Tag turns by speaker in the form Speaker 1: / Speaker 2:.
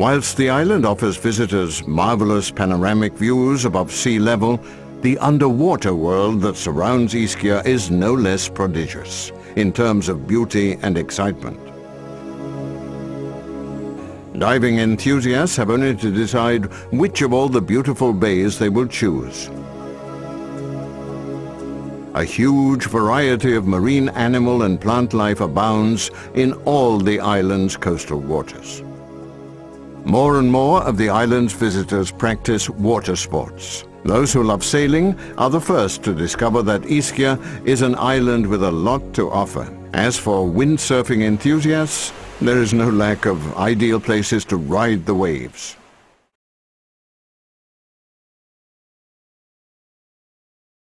Speaker 1: Whilst the island offers visitors marvelous panoramic views above sea level, the underwater world that surrounds Ischia is no less prodigious in terms of beauty and excitement. Diving enthusiasts have only to decide which of all the beautiful bays they will choose. A huge variety of marine animal and plant life abounds in all the island's coastal waters. More and more of the island's visitors practice water sports. Those who love sailing are the first to discover that Ischia is an island with a lot to offer. As for windsurfing enthusiasts, there is no lack of ideal places to ride the waves.